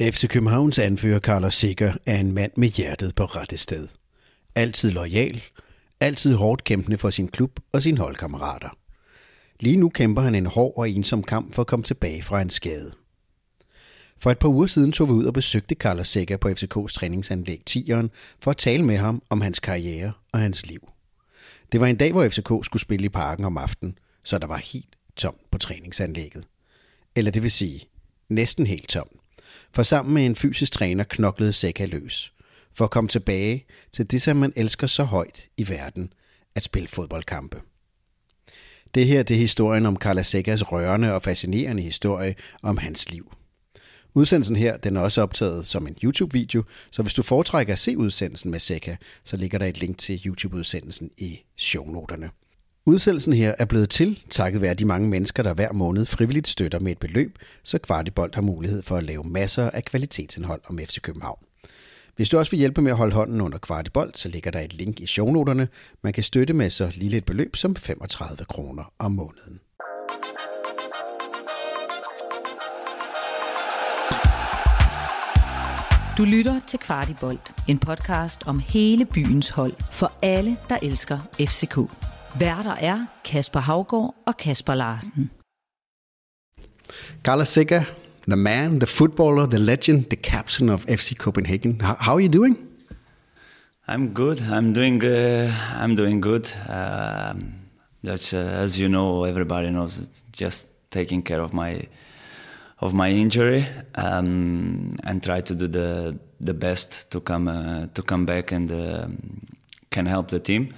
FC Københavns anfører Carlos Sikker er en mand med hjertet på rette sted. Altid lojal, altid hårdt kæmpende for sin klub og sine holdkammerater. Lige nu kæmper han en hård og ensom kamp for at komme tilbage fra en skade. For et par uger siden tog vi ud og besøgte Carlos Sikker på FCK's træningsanlæg Tieren for at tale med ham om hans karriere og hans liv. Det var en dag, hvor FCK skulle spille i parken om aftenen, så der var helt tomt på træningsanlægget. Eller det vil sige, næsten helt tomt. For sammen med en fysisk træner knoklede Seca løs. For at komme tilbage til det, som man elsker så højt i verden, at spille fodboldkampe. Det her det er historien om Carla Sækkas rørende og fascinerende historie om hans liv. Udsendelsen her den er også optaget som en YouTube-video, så hvis du foretrækker at se udsendelsen med Seka, så ligger der et link til YouTube-udsendelsen i shownoterne. Udsendelsen her er blevet til takket være de mange mennesker, der hver måned frivilligt støtter med et beløb, så Kvartibolt har mulighed for at lave masser af kvalitetsindhold om FC København. Hvis du også vil hjælpe med at holde hånden under Kvartibolt, så ligger der et link i shownoterne. Man kan støtte med så lille et beløb som 35 kroner om måneden. Du lytter til Kvartibolt, en podcast om hele byens hold for alle, der elsker FCK. Værter er Kasper Havgård og Kasper Larsen. Carlos Zeca, the man, the footballer, the legend, the captain of FC Copenhagen. How, how are you doing? I'm good. I'm doing. Uh, I'm doing good. Uh, that's uh, as you know, everybody knows. It's just taking care of my of my injury um, and try to do the the best to come uh, to come back and uh, can help the team.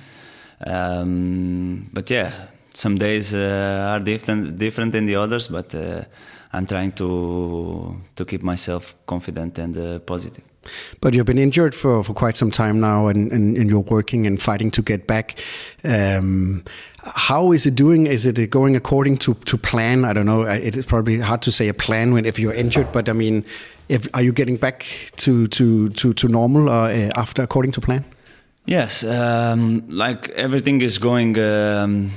Um, but yeah, some days uh, are different different than the others, but uh, I'm trying to to keep myself confident and uh, positive. But you've been injured for, for quite some time now, and, and, and you're working and fighting to get back. Um, how is it doing? Is it going according to, to plan? I don't know. It is probably hard to say a plan when if you're injured, but I mean, if are you getting back to to to, to normal uh, after according to plan? Yes, um, like everything is going um,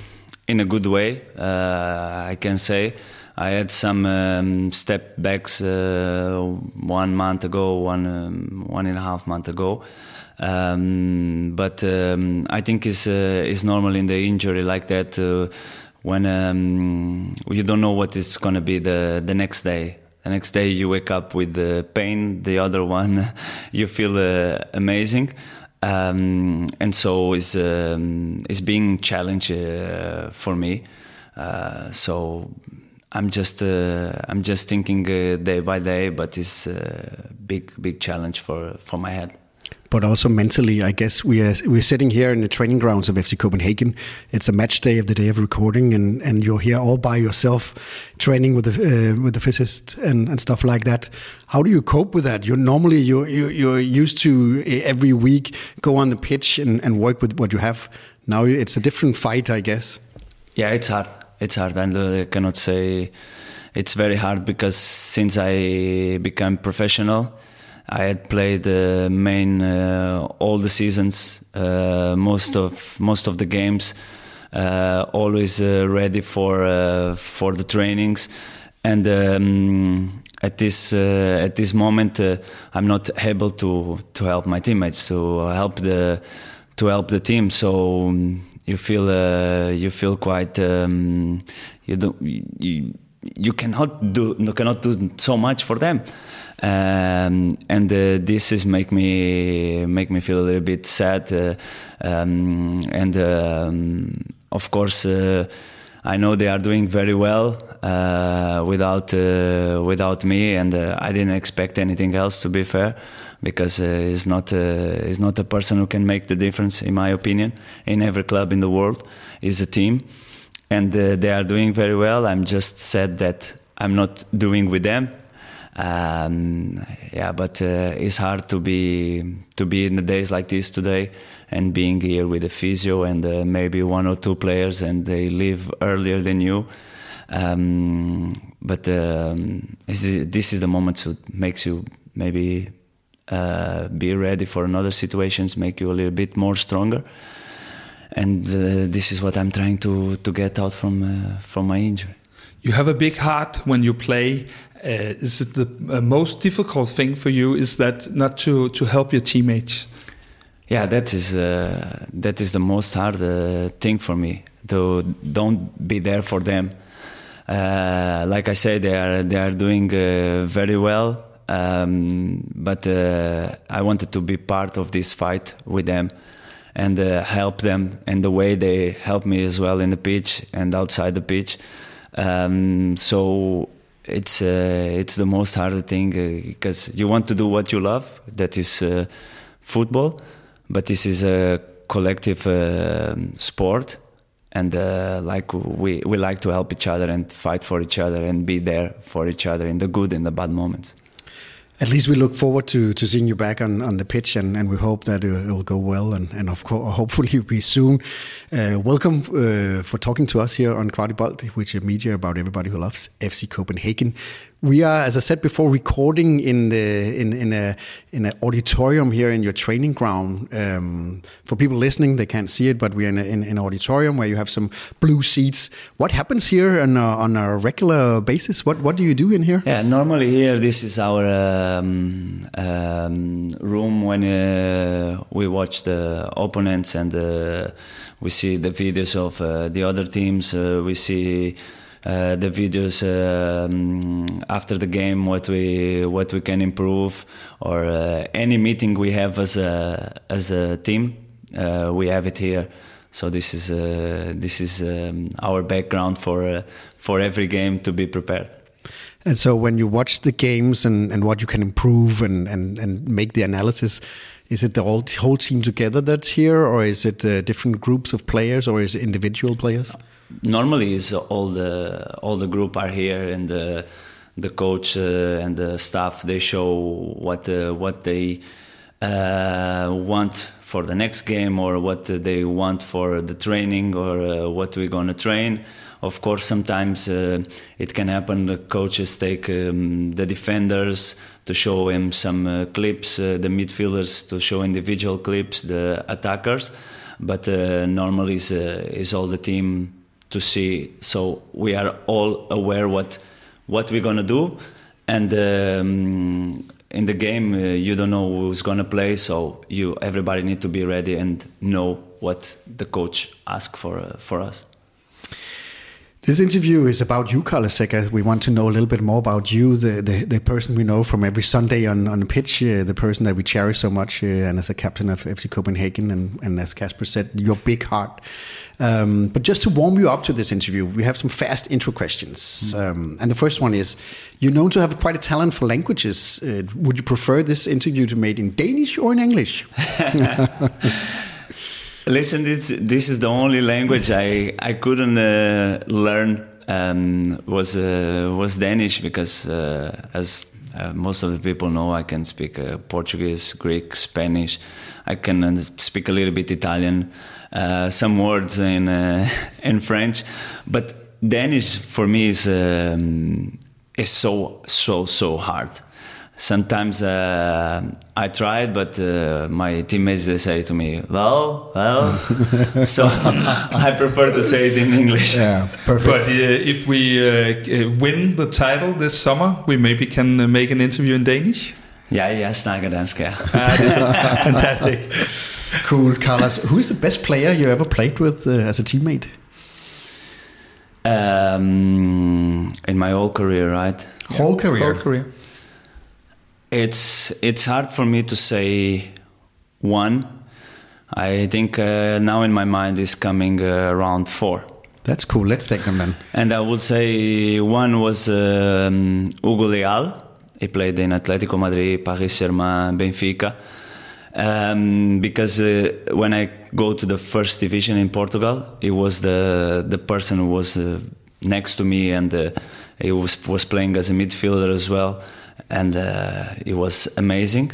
in a good way. Uh, I can say I had some um, step backs uh, one month ago, one um, one and a half month ago. Um, but um, I think it's uh, it's normal in the injury like that uh, when you don't know what going to be the the next day. The next day you wake up with the pain. The other one, you feel uh, amazing. Um, and so it's um, it's being challenge uh, for me. Uh, so I'm just uh, I'm just thinking uh, day by day, but it's a big big challenge for for my head. But also mentally, I guess we are we're sitting here in the training grounds of FC Copenhagen. It's a match day of the day of recording, and, and you're here all by yourself, training with the uh, with the physicist and, and stuff like that. How do you cope with that? You're normally you're you're used to every week go on the pitch and, and work with what you have. Now it's a different fight, I guess. Yeah, it's hard it's hard. And I cannot say it's very hard because since I became professional, I had played uh, main uh, all the seasons, uh, most of most of the games, uh, always uh, ready for uh, for the trainings, and um, at this at this moment I'm not able to to help my teammates to help the to help the team. So. Um, you feel you feel quite um, you don't you, you cannot do you cannot do so much for them um, and uh, this is make me make me feel a little bit sad uh, um, and um, of course uh, I know they are doing very well uh, without uh, without me and I didn't expect anything else to be fair because uh, he's not uh, he's not a person who can make the difference, in my opinion, in every club in the world. He's a team, and uh, they are doing very well. I'm just sad that I'm not doing with them. Um, yeah, but uh, it's hard to be to be in the days like this today, and being here with the physio and uh, maybe one or two players, and they leave earlier than you. Um, but um, this is the moment that makes you maybe uh, be ready for another situations, make you a little bit more stronger. And uh, this is what I'm trying to to get out from uh, from my injury. you have a big heart when you play. Uh, is it the uh, most difficult thing for you? Is that not to to help your teammates? Yeah, that is uh, that is the most hard uh, thing for me to don't be there for them. Uh, like I said, they are they are doing uh, very well, um, but uh, I wanted to be part of this fight with them and uh, help them in the way they help me as well in the pitch and outside the pitch. Um, so it's it's the most hard thing because you want to do what you love. That is football but this is a collective uh, sport and uh, like we, we like to help each other and fight for each other and be there for each other in the good and the bad moments at least we look forward to, to seeing you back on, on the pitch, and, and we hope that it will go well, and, and of course, hopefully, you'll be soon. Uh, welcome uh, for talking to us here on Kvartibolt, which is media about everybody who loves FC Copenhagen. We are, as I said before, recording in the in in a in an auditorium here in your training ground. Um, for people listening, they can't see it, but we're in, a, in, an auditorium where you have some blue seats. What happens here on a, on a regular basis? What what do you do in here? Yeah, normally here this is our um, um, room when uh, we watch the opponents and uh, we see the videos of uh, the other teams. Uh, we see uh, the videos um, after the game, what we what we can improve, or uh, any meeting we have as a as a team, we have it here. So this is this is um, our background for for every game to be prepared. And so when you watch the games and, and what you can improve and, and, and make the analysis, is it the whole, whole team together that's here, or is it uh, different groups of players, or is it individual players? normally is all the all the group are here and the the coach uh, and the staff they show what uh, what they uh, want for the next game or what they want for the training or uh, what we're to train of course sometimes uh, it can happen the coaches take um, the defenders to show him some uh, clips the midfielders to show individual clips the attackers but normally is, is all the team to see. So we are all aware what what we're gonna do, and um, in the game uh, you don't know who's gonna play. So you everybody need to be ready and know what the coach asks for uh, for us. This interview is about you, Carlos Zeca. We want to know a little bit more about you, the, the, the person we know from every Sunday on, on the pitch, uh, the person that we cherish so much, uh, and as a captain of FC Copenhagen, and, and as Casper said, your big heart. Um, but just to warm you up to this interview, we have some fast intro questions. Mm. Um, and the first one is You're known to have quite a talent for languages. Uh, would you prefer this interview to be made in Danish or in English? Listen, this, this is the only language I, I couldn't uh, learn um, was uh, was Danish because uh, as uh, most of the people know, I can speak uh, Portuguese, Greek, Spanish. I can uh, speak a little bit Italian, some words in in French, but Danish for me is um, is so so so hard sometimes uh, I tried, but uh, my teammates they say to me, "Well, well," so I prefer to say it in English. Yeah, perfect. But uh, if we uh, win the title this summer, we maybe can uh, make an interview in Danish. Yeah, yeah, snakker dansk, ja. fantastic. Cool, Carlos. Who is the best player you ever played with uh, as a teammate? Um, in my whole career, right? Whole career. Whole career. It's it's hard for me to say one. I think uh, now in my mind is coming uh, around four. That's cool. Let's take them then. And I would say one was um, Hugo Leal. He played in Atletico Madrid, Paris Saint-Germain, Benfica. Um, because uh, when I go to the first division in Portugal, it was the the person who was uh, next to me, and uh, he was was playing as a midfielder as well and uh, it was amazing.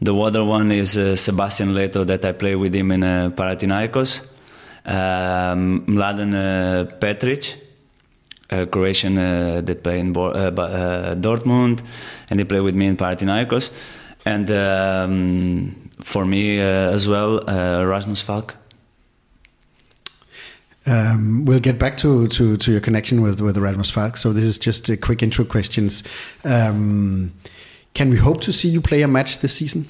The other one is uh, Sebastian Leto that I play with him in uh, Panathinaikos. Um, Mladen uh, Petric, a Croatian uh, that play in Bo- uh, Dortmund, and he played with me in Panathinaikos. And um, for me as well, Rasmus Falk. Um, we'll get back to, to, to your connection with, with Rasmus Falk. So this is just a quick intro questions. Um, can we hope to see you play a match this season?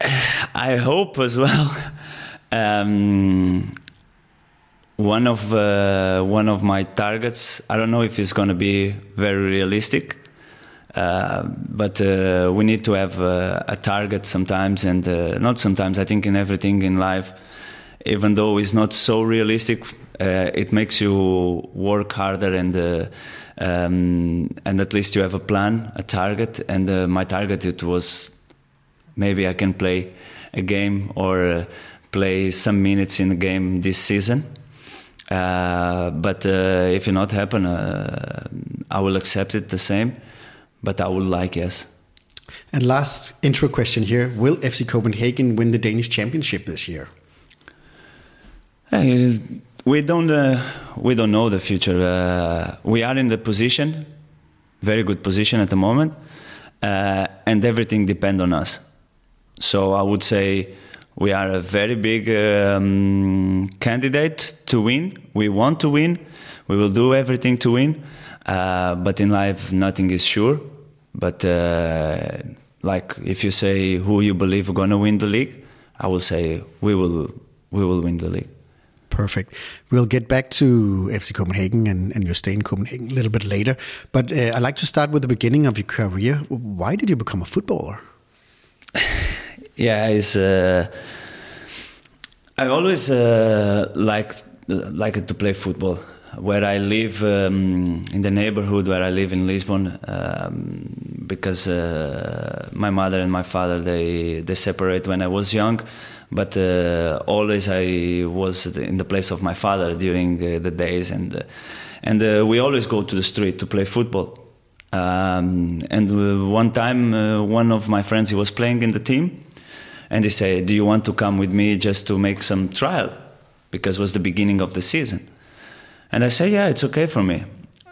I hope as well. Um, one of uh, one of my targets. I don't know if it's going to be very realistic, uh, but uh, we need to have uh, a target sometimes, and uh, not sometimes. I think in everything in life, even though it's not so realistic, uh, it makes you work harder and. Um, and at least you have a plan, a target, and my target it was maybe I can play a game or play some minutes in a game this season. Uh, but uh, if it not happen, uh, I will accept it the same. But I would like yes. And last intro question here: Will FC Copenhagen win the Danish Championship this year? We don't. Uh, we don't know the future. Uh, we are in the position, very good position at the moment, and everything depends on us. So I would say we are a very big um, candidate to win. We want to win. We will do everything to win. Uh, but in life, nothing is sure. But uh, like if you say who you believe are gonna win the league, I will say we will we will win the league. Perfect. We'll get back to FC Copenhagen and, and your stay in Copenhagen a little bit later. But uh, I'd like to start with the beginning of your career. Why did you become a footballer? yeah, it's. Uh, I always uh, liked liked to play football. Where I live um, in the neighborhood where I live in Lisbon, um, because uh, my mother and my father they they separate when I was young, but uh, always I was in the place of my father during the, the days, and uh, and uh, we always go to the street to play football. Um, and uh, one time, uh, one of my friends he was playing in the team, and he say, "Do you want to come with me just to make some trial?" Because it was the beginning of the season, and I say, "Yeah, it's okay for me."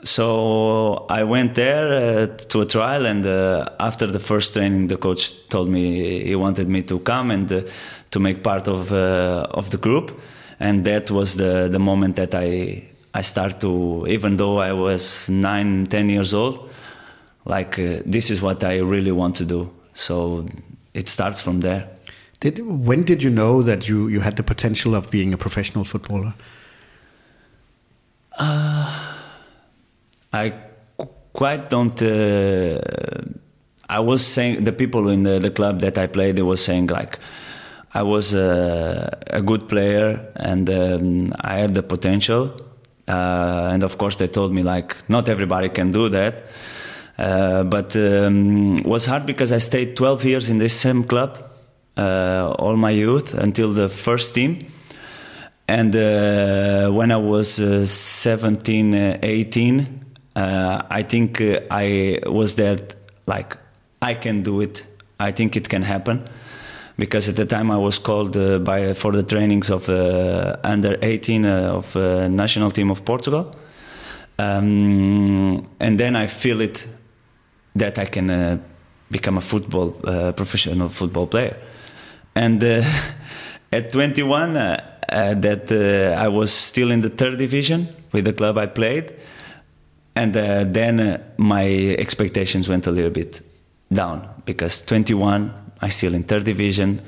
So I went there uh, to a trial, and uh, after the first training, the coach told me he wanted me to come and uh, to make part of uh, of the group, and that was the the moment that I I start to, even though I was nine, ten years old, like uh, this is what I really want to do. So it starts from there. Did when did you know that you you had the potential of being a professional footballer? Uh, I quite don't. Uh, I was saying the people in the, the club that I played, they were saying like I was a, a good player and um, I had the potential. Uh, and of course, they told me like not everybody can do that. Uh, but um, was hard because I stayed 12 years in this same club uh, all my youth until the first team. And uh, when I was uh, 17, 18, I think I was that like I can do it. I think it can happen because at the time I was called uh, by for the trainings of uh, under 18 uh, of national team of Portugal, um, and then I feel it that I can become a football professional football player. And uh, at 21, uh, uh, Uh, that uh, I was still in the third division with the club I played, and uh, then my expectations went a little bit down because 21, I still in third division.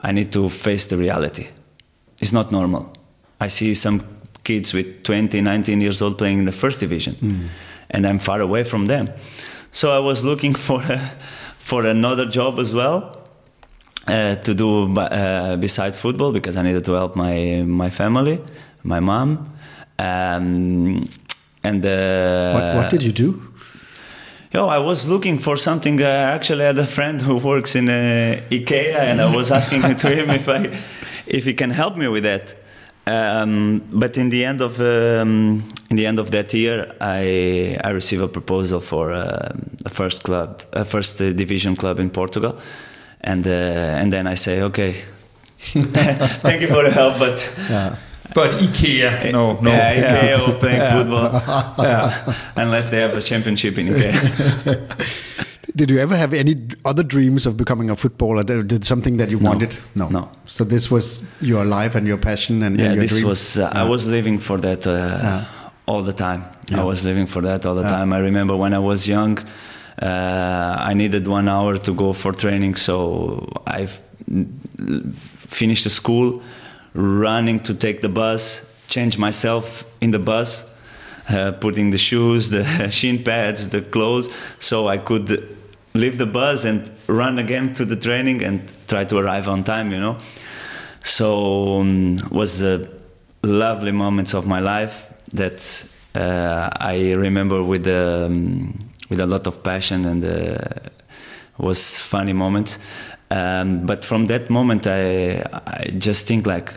I need to face the reality. It's not normal. I see some kids with 20, 19 years old playing in the first division, mm. and I'm far away from them. So I was looking for a, for another job as well, uh, to do uh, besides football because I needed to help my my family, my mom, um, and uh, what, what did you do? Yo, I was looking for something. I actually had a friend who works in uh, IKEA, and I was asking to him if I if he can help me with that. Um, but in the end of um, in the end of that year, I I received a proposal for uh, a first club, a first division club in Portugal, and uh, and then I say, okay, thank you for the help, but. Yeah. But IKEA, no, no. Yeah, IKEA yeah. of playing yeah. football. yeah. Unless they have a championship in IKEA. did you ever have any other dreams of becoming a footballer? Did something that you No. wanted? No, No. So this was your life and your passion and, yeah and your this dream. was uh, i was living for that uh, Yeah. all the time Yeah. i was living for that all the Yeah. time i remember when i was young uh, i needed one hour to go for training so i finished the school running to take the bus change myself in the bus uh, putting the shoes the shin pads the clothes so i could leave the bus and run again to the training and try to arrive on time you know? So um, was a lovely moments of my life that uh, I remember with um, with a lot of passion and uh, was funny moments. Um, but from that moment, I I just think like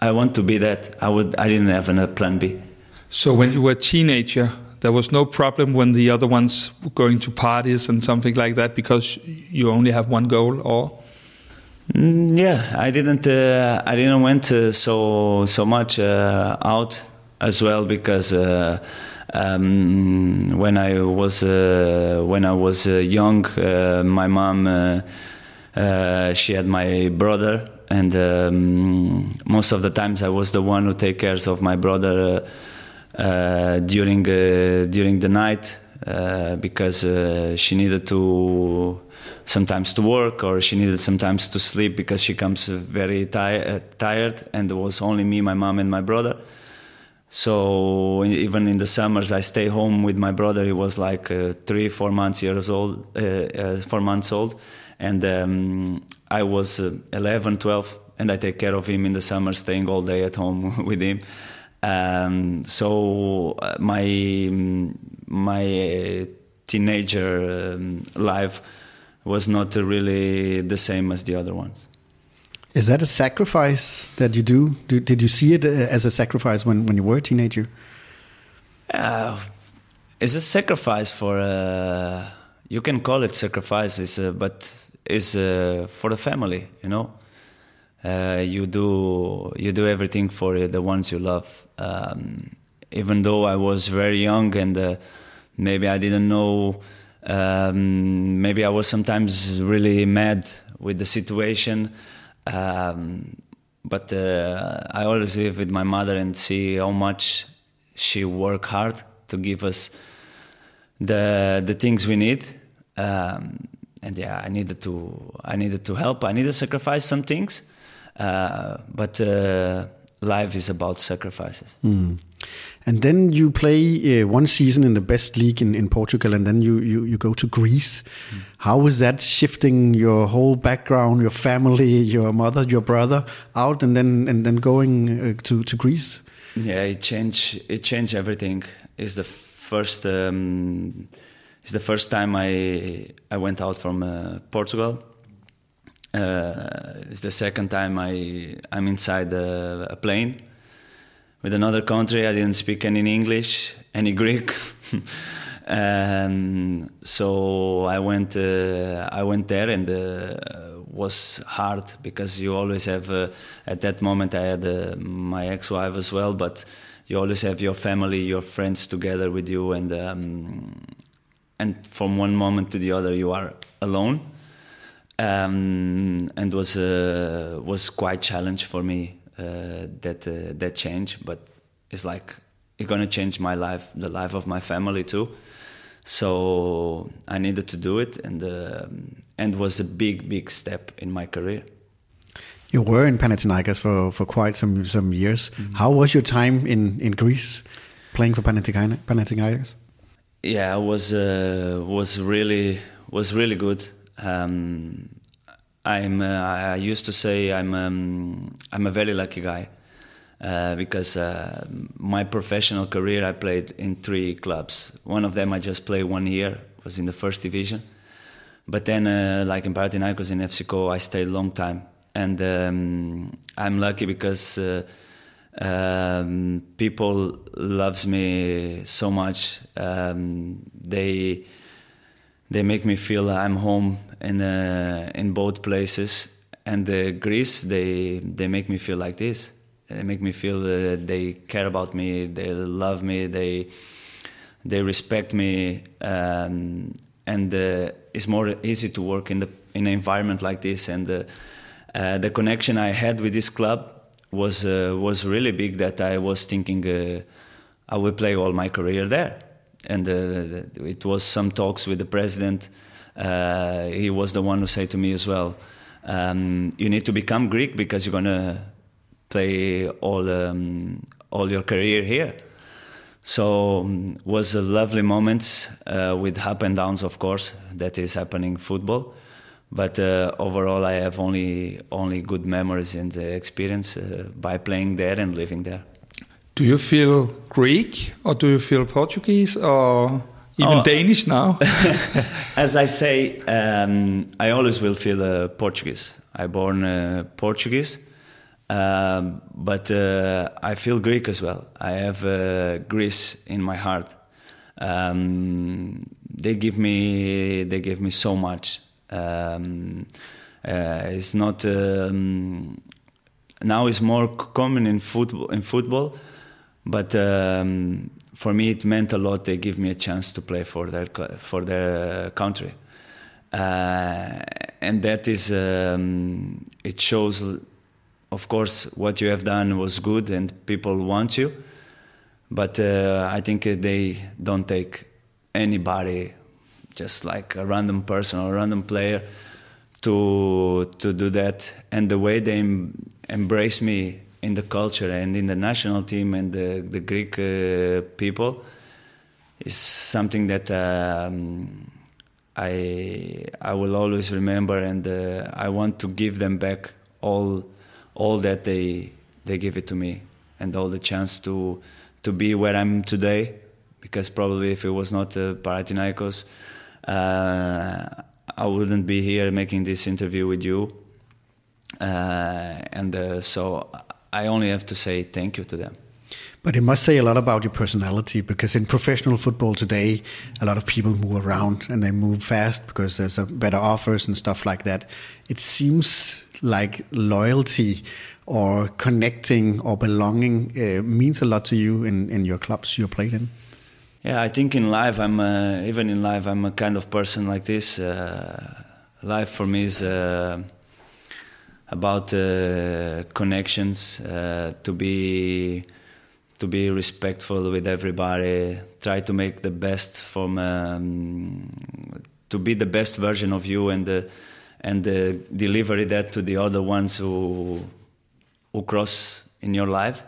I want to be that. I would I didn't have a plan B. So when you were a teenager, there was no problem when the other ones were going to parties and something like that because you only have one goal, or Mm, yeah, I didn't. Uh, I didn't went uh, so so much uh, out as well because uh, um, when I was uh, when I was uh, young, uh, my mom uh, uh, she had my brother, and um, most of the times I was the one who take cares of my brother during during the night because she needed to sometimes to work or she needed sometimes to sleep because she comes very ti- tired and it was only me my mom and my brother so even in the summers i stay home with my brother. He was like uh, three four months years old uh, uh, four months old. And um, i was uh, 11 12 and i take care of him in the summer staying all day at home with him. Um, so uh, my my uh, teenager um, life was not really the same as the other ones. Is that a sacrifice that you do? did you see it uh, as a sacrifice when, when you were a teenager? Uh, it's a sacrifice for uh, you can call it sacrifice, it's, uh, but it's for the family. You know, you do you do everything for the ones you love. Um, even though I was very young and maybe I didn't know. Um, maybe I was sometimes really mad with the situation. Um, but uh, I always live with my mother and see how much she work hard to give us the the things we need. Um, and yeah, I needed to I needed to help. I needed to sacrifice some things, uh, but uh, life is about sacrifices. Mm. And then you play uh, one season in the best league in, in Portugal, and then you, you, you go to Greece. Mm. How was that shifting your whole background, your family, your mother, your brother out, and then and then going uh, to to Greece? Yeah, it changed. It changed everything. It's the first. Um, it's the first time I I went out from uh, Portugal. Uh, it's the second time I I'm inside a, a plane with another country. I didn't speak any English, any Greek. and so I went, uh, I went there, and uh, was hard because you always have. Uh, at that moment, I had uh, my ex-wife as well, but you always have your family, your friends together with you, and um, and from one moment to the other, you are alone. Um, and was uh, was quite challenge for me uh, that uh, that change, but it's like it's gonna change my life, the life of my family too. So I needed to do it, and uh, and was a big big step in my career. You were in Panathinaikos for, for quite some some years. Mm-hmm. How was your time in, in Greece, playing for Panathinaikos? Yeah, was uh, was really was really good. Um, I'm. Uh, I used to say I'm. Um, I'm a very lucky guy uh, because uh, my professional career I played in three clubs. One of them I just played one year was in the first division, but then uh, like in Panathinaikos in FCO I stayed a long time, and um, I'm lucky because. Uh, um, people loves me so much. Um, they they make me feel I'm home in uh, in both places. And uh, Greece, they they make me feel like this. They make me feel uh, they care about me. They love me. They they respect me. Um, and uh, it's more easy to work in the in an environment like this. And uh, uh, the connection I had with this club was uh, was really big. That I was thinking I will play all my career there, and uh, it was some talks with the president. he was the one who said to me as well, um, "You need to become Greek because you're gonna play all um, all your career here." So um, was a lovely moment uh, with up and downs, of course. That is happening football, but uh, overall, I have only only good memories and experience uh, by playing there and living there. Do you feel Greek or do you feel Portuguese or even oh, Danish now? as I say, um, I always will feel uh, Portuguese. I born uh, Portuguese um, but uh, I feel Greek as well. I have uh, Greece in my heart. Um, they give me they give me so much. Um, uh, it's not um, now it's more common in football in football, but um, for me it meant a lot. They give me a chance to play for their for their country, uh, and that is um, it shows of course, what you have done was good and people want you. But uh, I think they don't take anybody, just like a random person or a random player, to to do that. And the way they em- embrace me in the culture and in the national team and the, the Greek uh, people is something that um, I I will always remember, and uh, I want to give them back all all that they they give it to me and all the chance to to be where I'm today because probably if it was not uh, Panathinaikos uh, I wouldn't be here making this interview with you. Uh, and uh, so I only have to say thank you to them but it must say a lot about your personality because in professional football today, a lot of people move around and they move fast because there's a better offers and stuff like that. It seems like loyalty or connecting or belonging uh, means a lot to you in, in your clubs you played in? Yeah, I think in life, I'm uh, even in life, I'm a kind of person like this. Uh, life for me is uh, about uh, connections, uh, to be to be respectful with everybody, try to make the best from um, to be the best version of you and and uh, deliver that to the other ones who who cross in your life.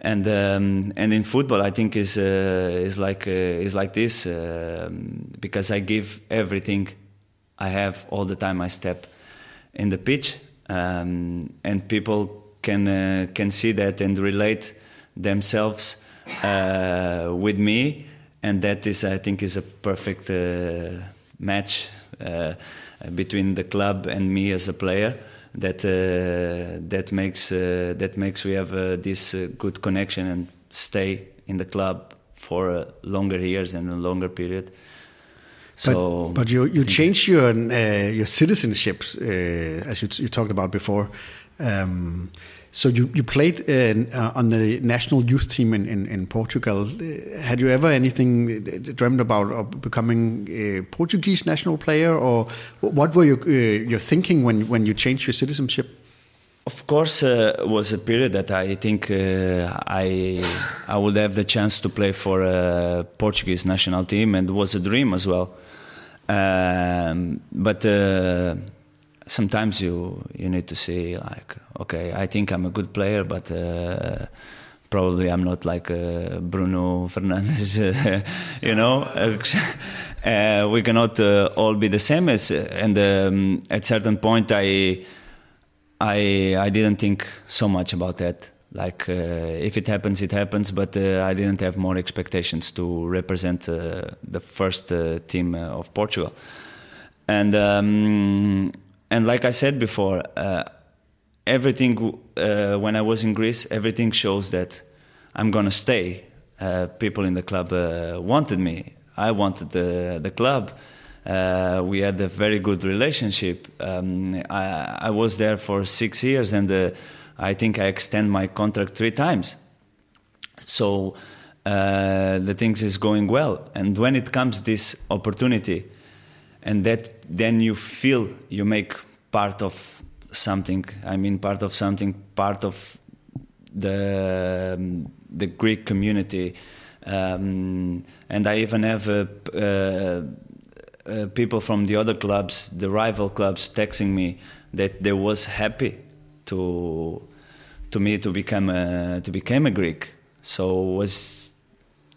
And um, and in football, I think is uh, is like uh, is like this um, because I give everything I have all the time I step in the pitch, um, and people can uh, can see that and relate themselves uh, with me, and that is I think is a perfect uh, match between the club and me as a player that uh, that makes uh, that makes we have uh, this good connection and stay in the club for longer years and a longer period. So, but, but you you changed your your citizenship as you, you talked about before. Um, so you, you played uh, uh, on the national youth team in, in, in, Portugal. Uh, had you ever anything dreamed about becoming a Portuguese national player, or what were you uh, your thinking when when you changed your citizenship? Of course, uh, was a period that I think uh, I I would have the chance to play for a Portuguese national team, and was a dream as well. Um, but sometimes you you need to see like okay I think I'm a good player but uh, probably I'm not like uh, Bruno Fernandes you know uh, we cannot uh, all be the same as and um, at certain point I I I didn't think so much about that like uh, if it happens it happens but uh, I didn't have more expectations to represent the first team of Portugal and um, and like I said before, uh, everything uh, when I was in Greece, everything shows that I'm gonna stay. Uh, people in the club uh, wanted me. I wanted the the club. Uh, we had a very good relationship. Um, I, I, was there for six years, and uh, I think I extend my contract three times. So the things is going well. And when it comes this opportunity and that then you feel you make part of something. I mean, part of something, part of the um, the Greek community, um, and I even have a, uh, uh, people from the other clubs, the rival clubs, texting me that they was happy to to me to become a, to become a Greek. So was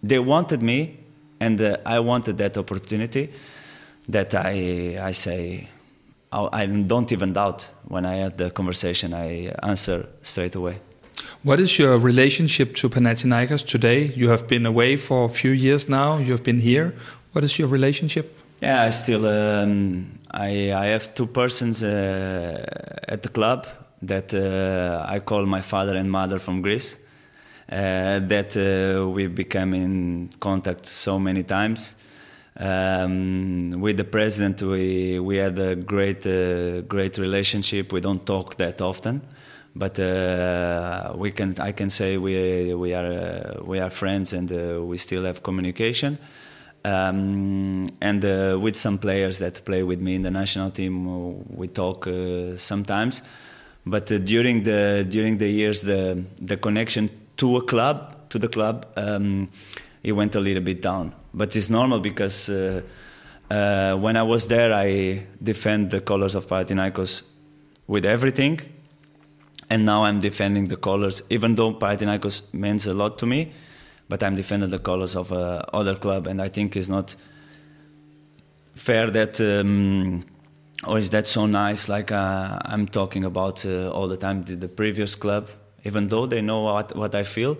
they wanted me, and uh, I wanted that opportunity. That I I say I don't even doubt when I had the conversation. I answer straight away. What is your relationship to Panathinaikos today? You have been away for a few years now. You have been here. What is your relationship? Yeah, I still um, I I have two persons uh, at the club that uh, I call my father and mother from Greece. Uh, that uh, we became in contact so many times. Um, with the president, we we had a great uh, great relationship. We don't talk that often, but uh, we can I can say we we are we are friends and we still have communication. Um, and uh, with some players that play with me in the national team, uh, we talk uh, sometimes. But uh, during the during the years, the the connection to a club to the club, um, it went a little bit down. But it's normal because uh, uh, when I was there, I defend the colors of Panathinaikos with everything, and now I'm defending the colors, even though Panathinaikos means a lot to me but I'm defending the colors of uh, other club, and I think it's not fair that. Um, or is that so nice? Like uh, I'm talking about uh, all the time the, the, previous club, even though they know what, what I feel,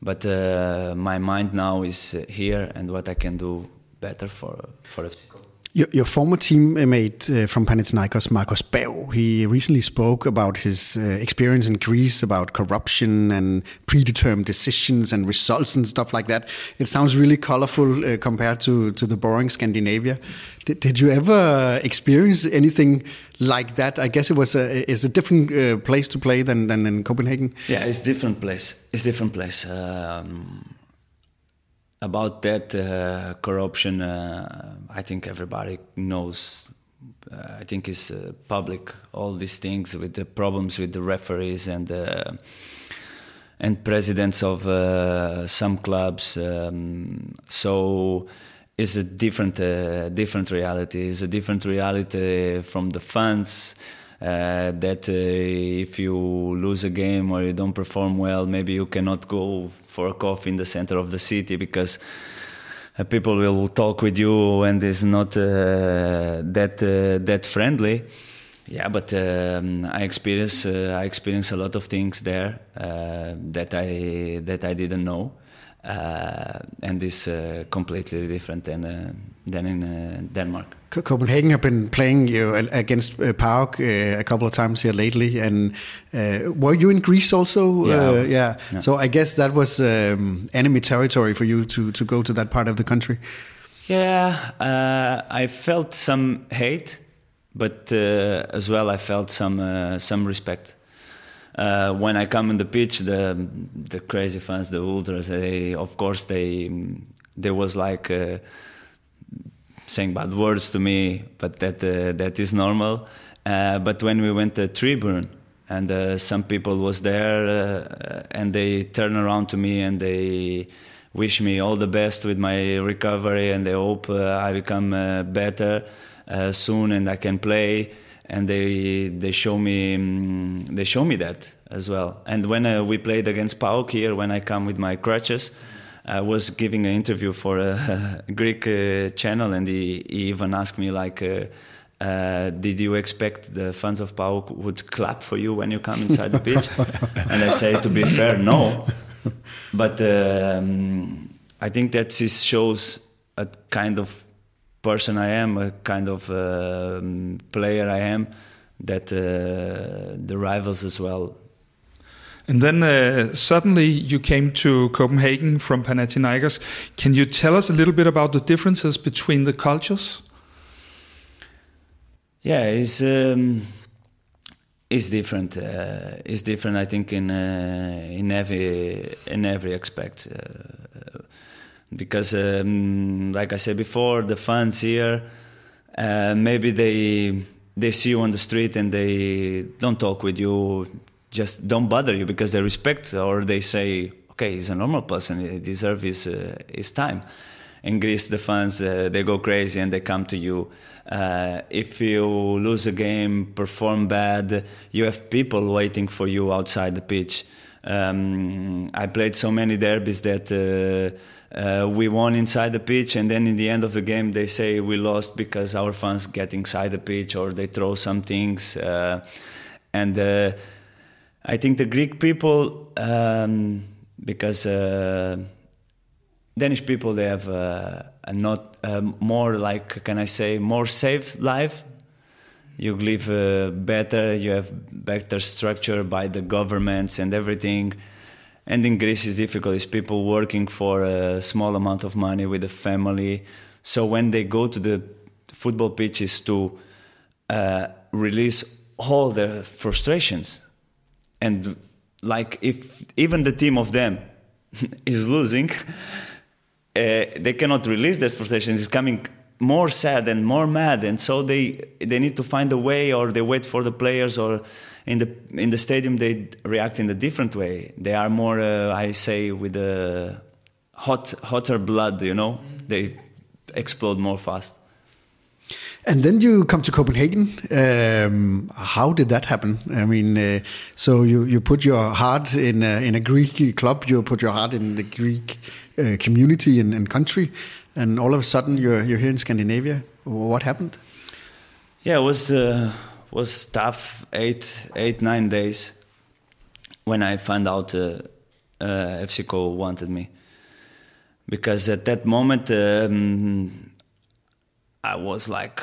but uh, my mind now is uh, here and what I can do better for for FC. Your, your, former teammate uh, from Panathinaikos, Marcus Berg, he recently spoke about his uh, experience in Greece about corruption and predetermined decisions and results and stuff like that. It sounds really colorful uh, compared to, to the boring Scandinavia. Did, did you ever experience anything like that? I guess it was a, it's a different uh, place to play than, than in Copenhagen. Yeah, it's different place. It's different place. Um, about that uh, corruption, uh, I think everybody knows. Uh, I think it's uh, public. All these things with the problems with the referees and uh, and presidents of uh, some clubs. Um, so it's a different different reality. It's a different reality from the fans. That if you lose a game or you don't perform well, maybe you cannot go for a coffee in the center of the city because uh, people will talk with you and it's not uh, that uh, that friendly. Yeah, but um, I experience uh, I experience a lot of things there uh, that I that I didn't know, uh, and it's completely different than than in Denmark. Copenhagen have been playing you against uh, PAOK uh, a couple of times here lately, and uh, were you in Greece also? Yeah, uh, yeah. So I guess that was um, enemy territory for you to to go to that part of the country. Yeah, uh, I felt some hate, but uh, as well I felt some some respect. When I come on the pitch, the the crazy fans, the ultras, they of course they there was like saying bad words to me, but that uh, that is normal. Uh, but when we went to tribune and uh, some people was there uh, and they turn around to me and they wish me all the best with my recovery and they hope uh, I become uh, better soon and I can play and they they show me um, they show me that as well. And when we played against PAOK here, when I come with my crutches. I was giving an interview for a, Greek uh, channel, and he, he, even asked me like. Uh, uh, did you expect the fans of PAOK would clap for you when you come inside the pitch? and I say, to be fair, no. But um, I think that this shows a kind of person I am, a kind of uh, player I am, that uh, the rivals as well and then uh, suddenly you came to Copenhagen from Panathinaikos. Can you tell us a little bit about the differences between the cultures? Yeah, it's um, it's different. Uh, it's different, I think, in uh, in every in every aspect. Uh, because, um, like I said before, the fans here uh, maybe they they see you on the street and they don't talk with you, just don't bother you because they respect or they say, okay, he's a normal person, he deserves his uh, his time. In Greece, the fans uh, they go crazy and they come to you. Uh, if you lose a game, perform bad, you have people waiting for you outside the pitch. Um, I played so many derbies that uh, uh, we won inside the pitch, and then in the end of the game, they say we lost because our fans get inside the pitch or they throw some things. Uh, and uh, I think the Greek people, um, because uh, Danish people, they have uh, a not more like, can I say, more safe life. You live uh, better, you have better structure by the governments and everything and in Greece it's difficult. It's people working for a small amount of money with a family. So when they go to the football pitches to uh, release all their frustrations, and like if even the team of them is losing, uh, they cannot release that frustration. It's coming more sad and more mad, and so they they need to find a way, or they wait for the players, or in the in the stadium they react in a different way. They are more, uh, I say, with a hot hotter blood. You know, mm. they explode more fast. And then you come to Copenhagen. Um, how did that happen? I mean, uh, so you, you put your heart in a, in a Greek club. You put your heart in the Greek uh, community and, and, country, and all of a sudden you're you're here in Scandinavia. What happened? Yeah, it was. Uh, was tough eight eight nine days when I found out uh, uh, FCK wanted me because at that moment um, I was like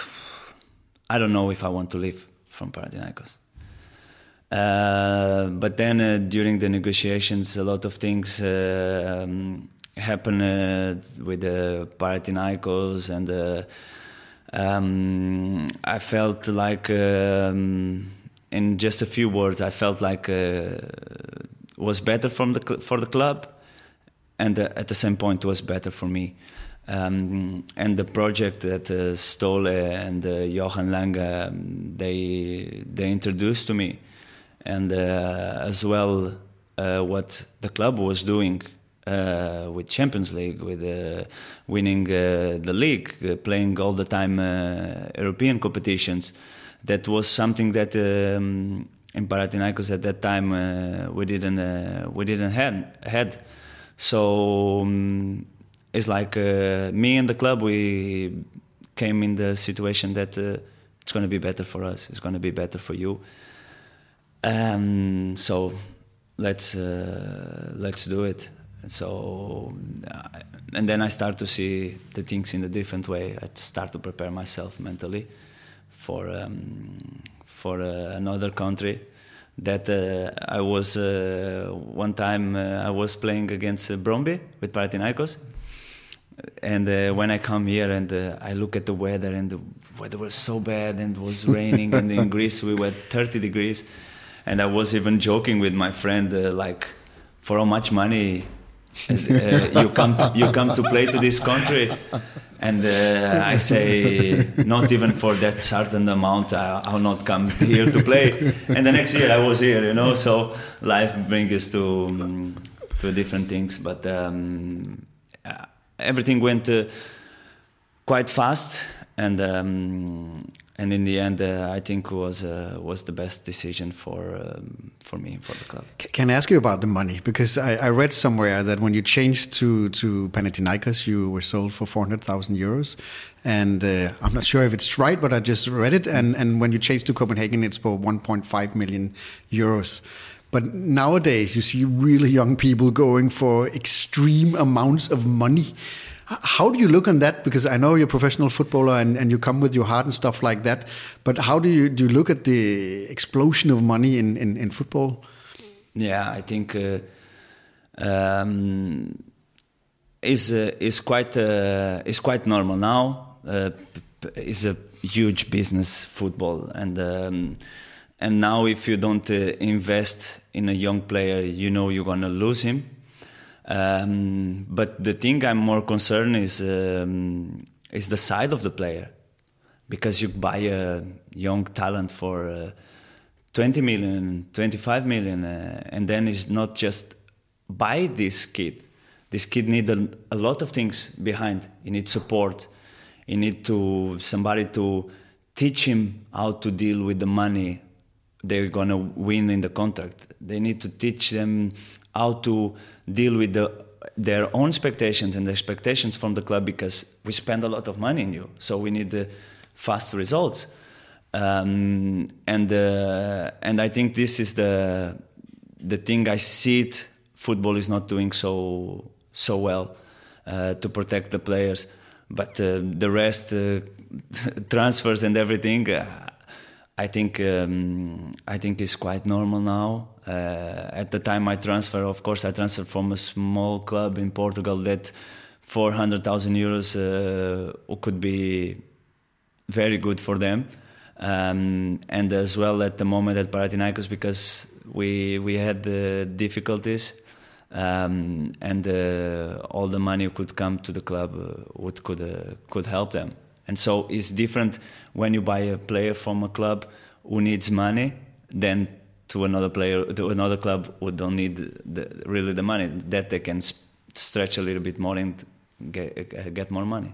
I don't know if I want to leave from Panathinaikos. Uh, but then uh, during the negotiations, a lot of things uh, um, happened uh, with the Panathinaikos and um, I felt like, um, in just a few words, I felt like uh, was better from the for the club, and uh, at the same point was better for me. Um, and the project that uh, Ståle and uh, Johan Lange um, they they introduced to me, and uh, as well uh, what the club was doing uh, with Champions League, with uh, winning uh, the league, uh, playing all the time uh, European competitions. That was something that um, in Panathinaikos at that time uh, we didn't we didn't had had. So um, it's like me and the club we came in the situation that it's going to be better for us. It's going to be better for you. Um, so let's let's do it so uh, and then i start to see the things in a different way. I start to prepare myself mentally for um, for uh, another country that uh, i was uh, one time uh, i was playing against uh, Brøndby with Panathinaikos. And when i come here and i look at the weather and the weather was so bad and it was raining and in greece we were 30 degrees. And i was even joking with my friend like for how much money uh, you come you come to play to this country and uh, I say not even for that certain amount I, will not come here to play. And the next year I was here you know so life brings us to um, to different things but um, uh, everything went uh, quite fast and um, and in the end, uh, I think was uh, was the best decision for um, for me for the club. Can I ask you about the money? Because I, I read somewhere that when you changed to to Panathinaikos, you were sold for four hundred thousand euros, and uh, I'm not sure if it's right, but I just read it. And and when you changed to Copenhagen, it's for one point five million euros. But nowadays, you see really young people going for extreme amounts of money. How do you look on that? Because I know you're a professional footballer and, and you come with your heart and stuff like that. But how do you do you look at the explosion of money in, in, in football? Yeah, I think uh, um, is uh, is quite uh, is quite normal now. Uh, is a huge business football and. Um, and now, if you don't uh, invest in a young player, you know you're gonna lose him um, but the thing I'm more concerned is um, is the side of the player, because you buy a young talent for uh, 20 million, 25 million, uh, and then it's not just buy this kid. This kid needs a, a, lot of things behind. He needs support. He need to somebody to teach him how to deal with the money they're gonna win in the contract. They need to teach them how to deal with the their own expectations and the expectations from the club because we spend a lot of money in you. So we need the fast results. Um, and uh, and I think this is the the thing I see it. Football is not doing so so well uh, to protect the players, but uh, the rest, uh, transfers and everything, uh, I think um, I think is quite normal now. Uh, at the time I transfer, of course, I transferred from a small club in Portugal that 400,000 euros uh, could be very good for them, um, and as well at the moment at Panathinaikos because we we had the difficulties. Um, and uh, all the money could come to the club uh, would could uh, could help them. And so it's different when you buy a player from a club who needs money than to another player to another club who don't need the, really the money that they can stretch a little bit more and get, get more money.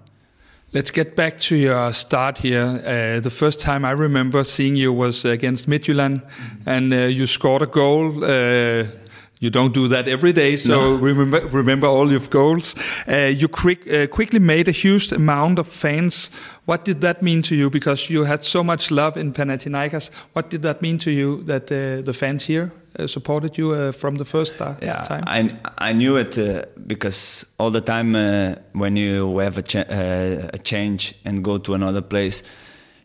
Let's get back to your start here. Uh, the first time I remember seeing you was against Midtjylland, mm -hmm. and uh, you scored a goal. Uh, you don't do that every day, so no. remember remember all your goals. Uh, you quick, uh, quickly made a huge amount of fans. What did that mean to you? Because you had so much love in Panathinaikos. What did that mean to you that uh, the fans here uh, supported you uh, from the first yeah, time? I I knew it uh, because all the time when you have a, ch a change and go to another place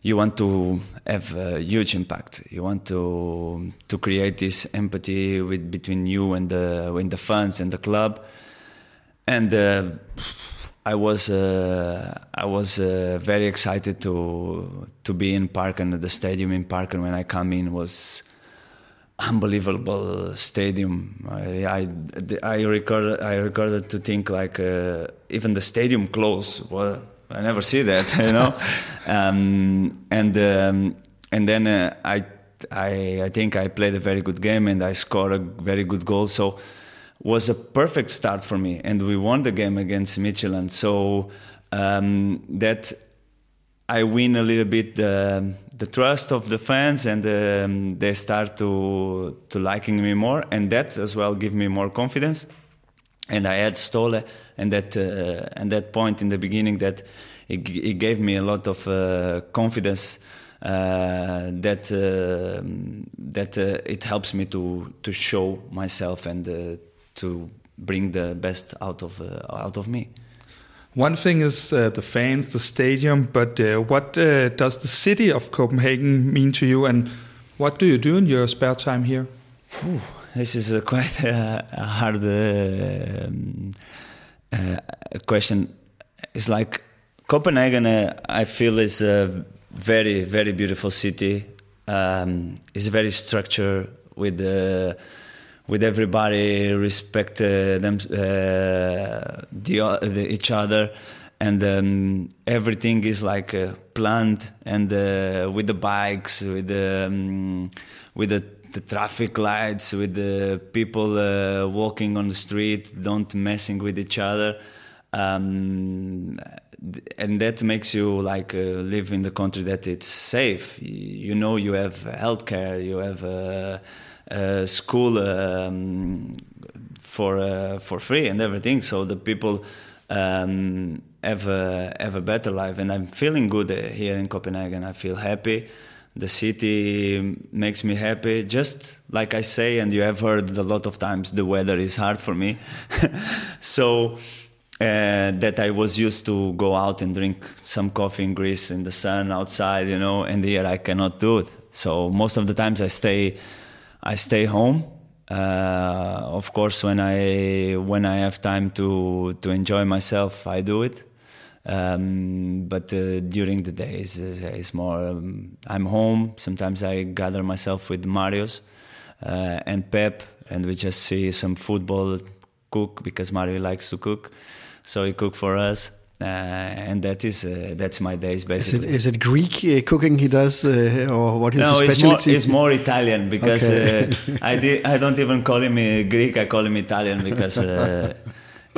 you want to have a huge impact. You want to to create this empathy with between you and the and the fans and the club. And uh, I was uh, I was uh, very excited to to be in Parken. The stadium in Parken when I come in was unbelievable stadium. I I, I recorded I recorded to think like uh, even the stadium close. Well, I never see that, you know. um, and um, and then uh, I, I I think I played a very good game and I scored a very good goal. So was a perfect start for me, and we won the game against Midtjylland. So um, that I win a little bit the, the trust of the fans, and um, they start to to liking me more, and that as well give me more confidence and I had Ståle, and that uh, and that point in the beginning that it, it gave me a lot of uh, confidence uh, that uh, that uh, it helps me to to show myself and uh, to bring the best out of out of me. One thing is the fans, the stadium, but what does the city of Copenhagen mean to you, and what do you do in your spare time here? Whew this is a quite a, a hard uh, uh, question. It's like Copenhagen. Uh, I feel is a very very beautiful city. Um, it's very structured with the with everybody respect uh, them uh, the, the, each other and um, everything is like uh, planned and uh, with the bikes with the um, with the the traffic lights, with the people uh, walking on the street, don't messing with each other. Um, and that makes you like uh, live in the country that it's safe. You know, you have healthcare, you have a, a school um, for uh, for free and everything. So the people um, have a, have a better life, and I'm feeling good here in Copenhagen. I feel happy the city makes me happy just like i say and you have heard a lot of times the weather is hard for me. So uh, that i was used to go out and drink some coffee in greece in the sun outside you know and here i cannot do it. So most of the times i stay i stay home. Uh, of course when i when i have time to to enjoy myself i do it um, but uh, during the days, uh, it's more. Um, I'm home. Sometimes I gather myself with Marios uh, and Pep, and we just see some football, cook because Mario likes to cook, so he cook for us. uh, and that is uh, that's my days Is basically. it, is it Greek uh, cooking he does, uh, or what is no, his it's more, specialty? it's more Italian because Okay. uh, I di- I don't even call him uh, Greek. I call him Italian because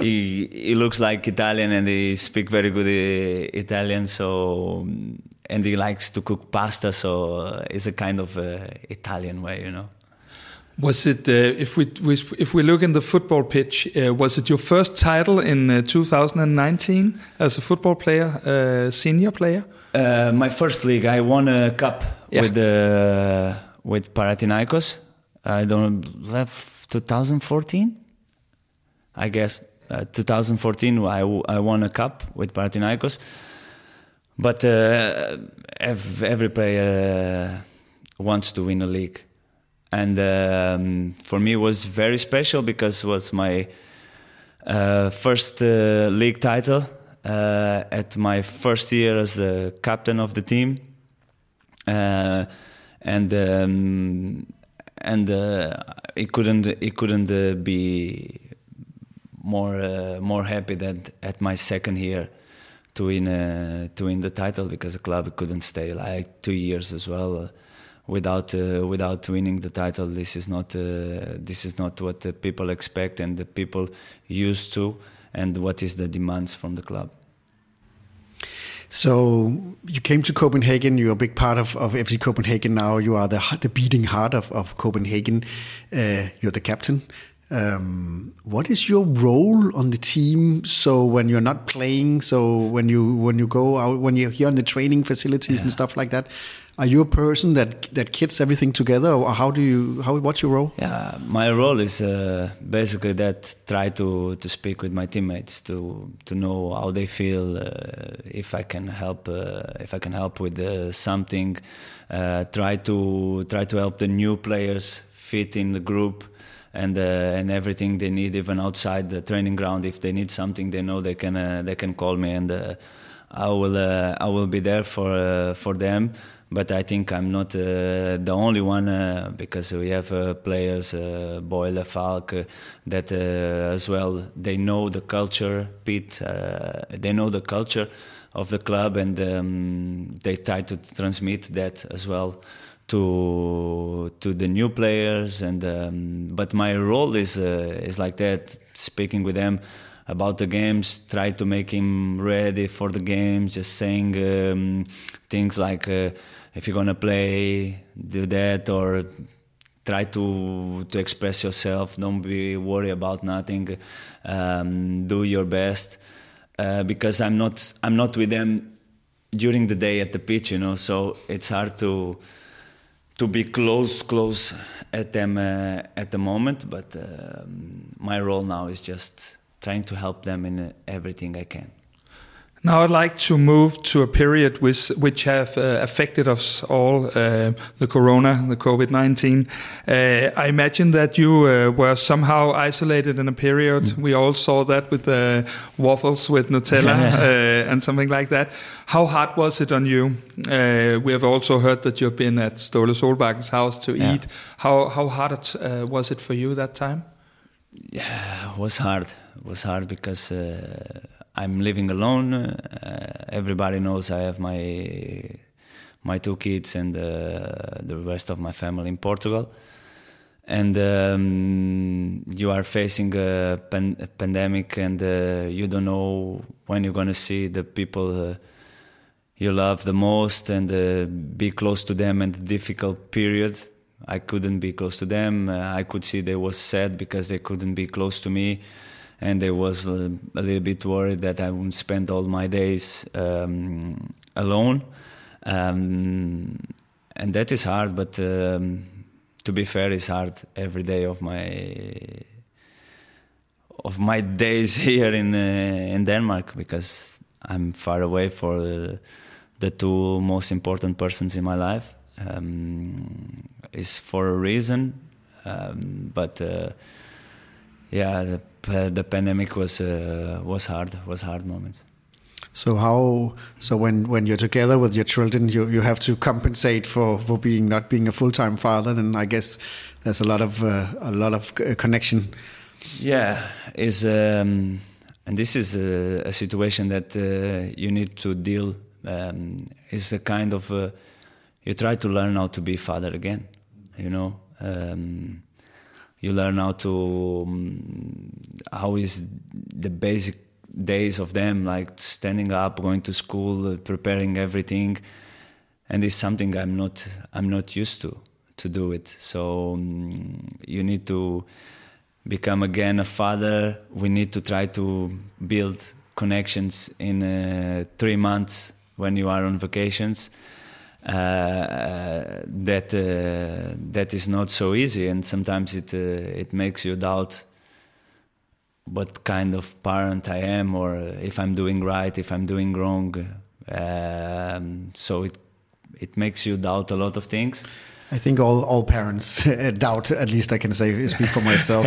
he he looks like Italian and he speak very good uh, Italian. So and he likes to cook pasta. So uh, it's a kind of uh, Italian way, you know. Was it uh, if we if we look in the football pitch? Uh, was it your first title in uh, 2019 as a football player, uh, senior player? Uh, my first league, I won a cup Yeah. with uh, with Panathinaikos. I don't have 2014, I guess. Uh, 2014, I, I won a cup with Panathinaikos. But uh, ev- every player wants to win a league, and um, for me it was very special because it was my uh, first uh, league title uh, at my first year as the captain of the team, uh, and um, and uh, it couldn't it couldn't uh, be more uh, more happy than at my second year to win uh, to win the title because the club couldn't stay like two years as well. Uh, Without uh, without winning the title, this is not uh, this is not what the people expect and the people used to, and what is the demands from the club. So you came to Copenhagen. You're a big part of, of FC Copenhagen now. You are the the beating heart of, of Copenhagen. Uh, you're the captain. Um, what is your role on the team? So when you're not playing, so when you when you go out, when you're here in the training facilities and stuff like that, are you a person that that kits everything together, or how do you how what's your role? Yeah, my role is uh, basically that try to, to speak with my teammates to to know how they feel, uh, if I can help uh, if I can help with uh, something, uh, try to try to help the new players fit in the group. And uh, and everything they need, even outside the training ground, if they need something, they know they can uh, they can call me, and uh, I will I will be there for for them but I think I'm not uh, the only one uh, because we have uh, players, uh, Boyle, Falk, that as well. They know the culture, Pete. They know the culture of the club, and um, they try to transmit that as well to to the new players. And um, but my role is uh, is like that, speaking with them about the games, try to make him ready for the games, just saying um, things like uh, if you're gonna play, do that, or try to to express yourself. Don't be worried about nothing. Um, do your best uh, because I'm not I'm not with them during the day at the pitch, you know. So it's hard to to be close close at them uh, at the moment. But um, my role now is just trying to help them in uh, everything I can. Now I'd like to move to a period which which have uh, affected us all, uh, the corona, the COVID-19. Uh, I imagine that you uh, were somehow isolated in a period. We all saw that with the waffles with Nutella uh, and something like that. How hard was it on you? Uh, we have also heard that you've been at Ståle Solbakk's house to Yeah. eat. How how hard it, uh, was it for you that time? Yeah, it was hard. It was hard because uh, I'm living alone. Uh, everybody knows I have my my two kids and uh, the rest of my family in Portugal. And um, you are facing a, pan- a pandemic, and uh, you don't know when you're gonna see the people uh, you love the most and uh, be close to them in the difficult period. I couldn't be close to them. Uh, I could see they was sad because they couldn't be close to me, and I was uh, a little bit worried that I would spend all my days um, alone, um, and that is hard. But um, to be fair, it's hard every day of my of my days here in uh, in Denmark because I'm far away for the, the two most important persons in my life. Um, is for a reason, um, but uh, yeah, the, pandemic was uh, was hard. Was hard moments. So how so when when you're together with your children, you you have to compensate for for being not being a full time father. Then I guess there's a lot of uh, a lot of uh, connection. Yeah, is um, and this is a, a situation that uh, you need to deal. Um, it's a kind of uh, you try to learn how to be father again. You know, um, you learn how to um, how is the basic days of them, like standing up, going to school, preparing everything, and it's something I'm not I'm not used to to do it. So um, you need to become again a father. We need to try to build connections in uh, three months when you are on vacations. Uh, that uh, that is not so easy, and sometimes it uh, it makes you doubt what kind of parent I am, or if I'm doing right, if I'm doing wrong. Um, so it it makes you doubt a lot of things. I think all, all parents doubt, at least I can say, speak for myself,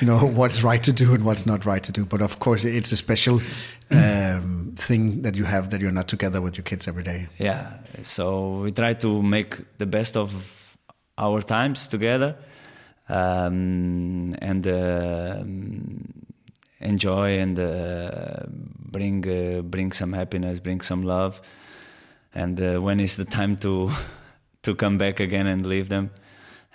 you know, what's right to do and what's not right to do. But of course, it's a special um, thing that you have that you're not together with your kids every day. Yeah. So we try to make the best of our times together um, and uh, enjoy and uh, bring uh, bring some happiness, bring some love. And uh, when the time to to come back again and leave them.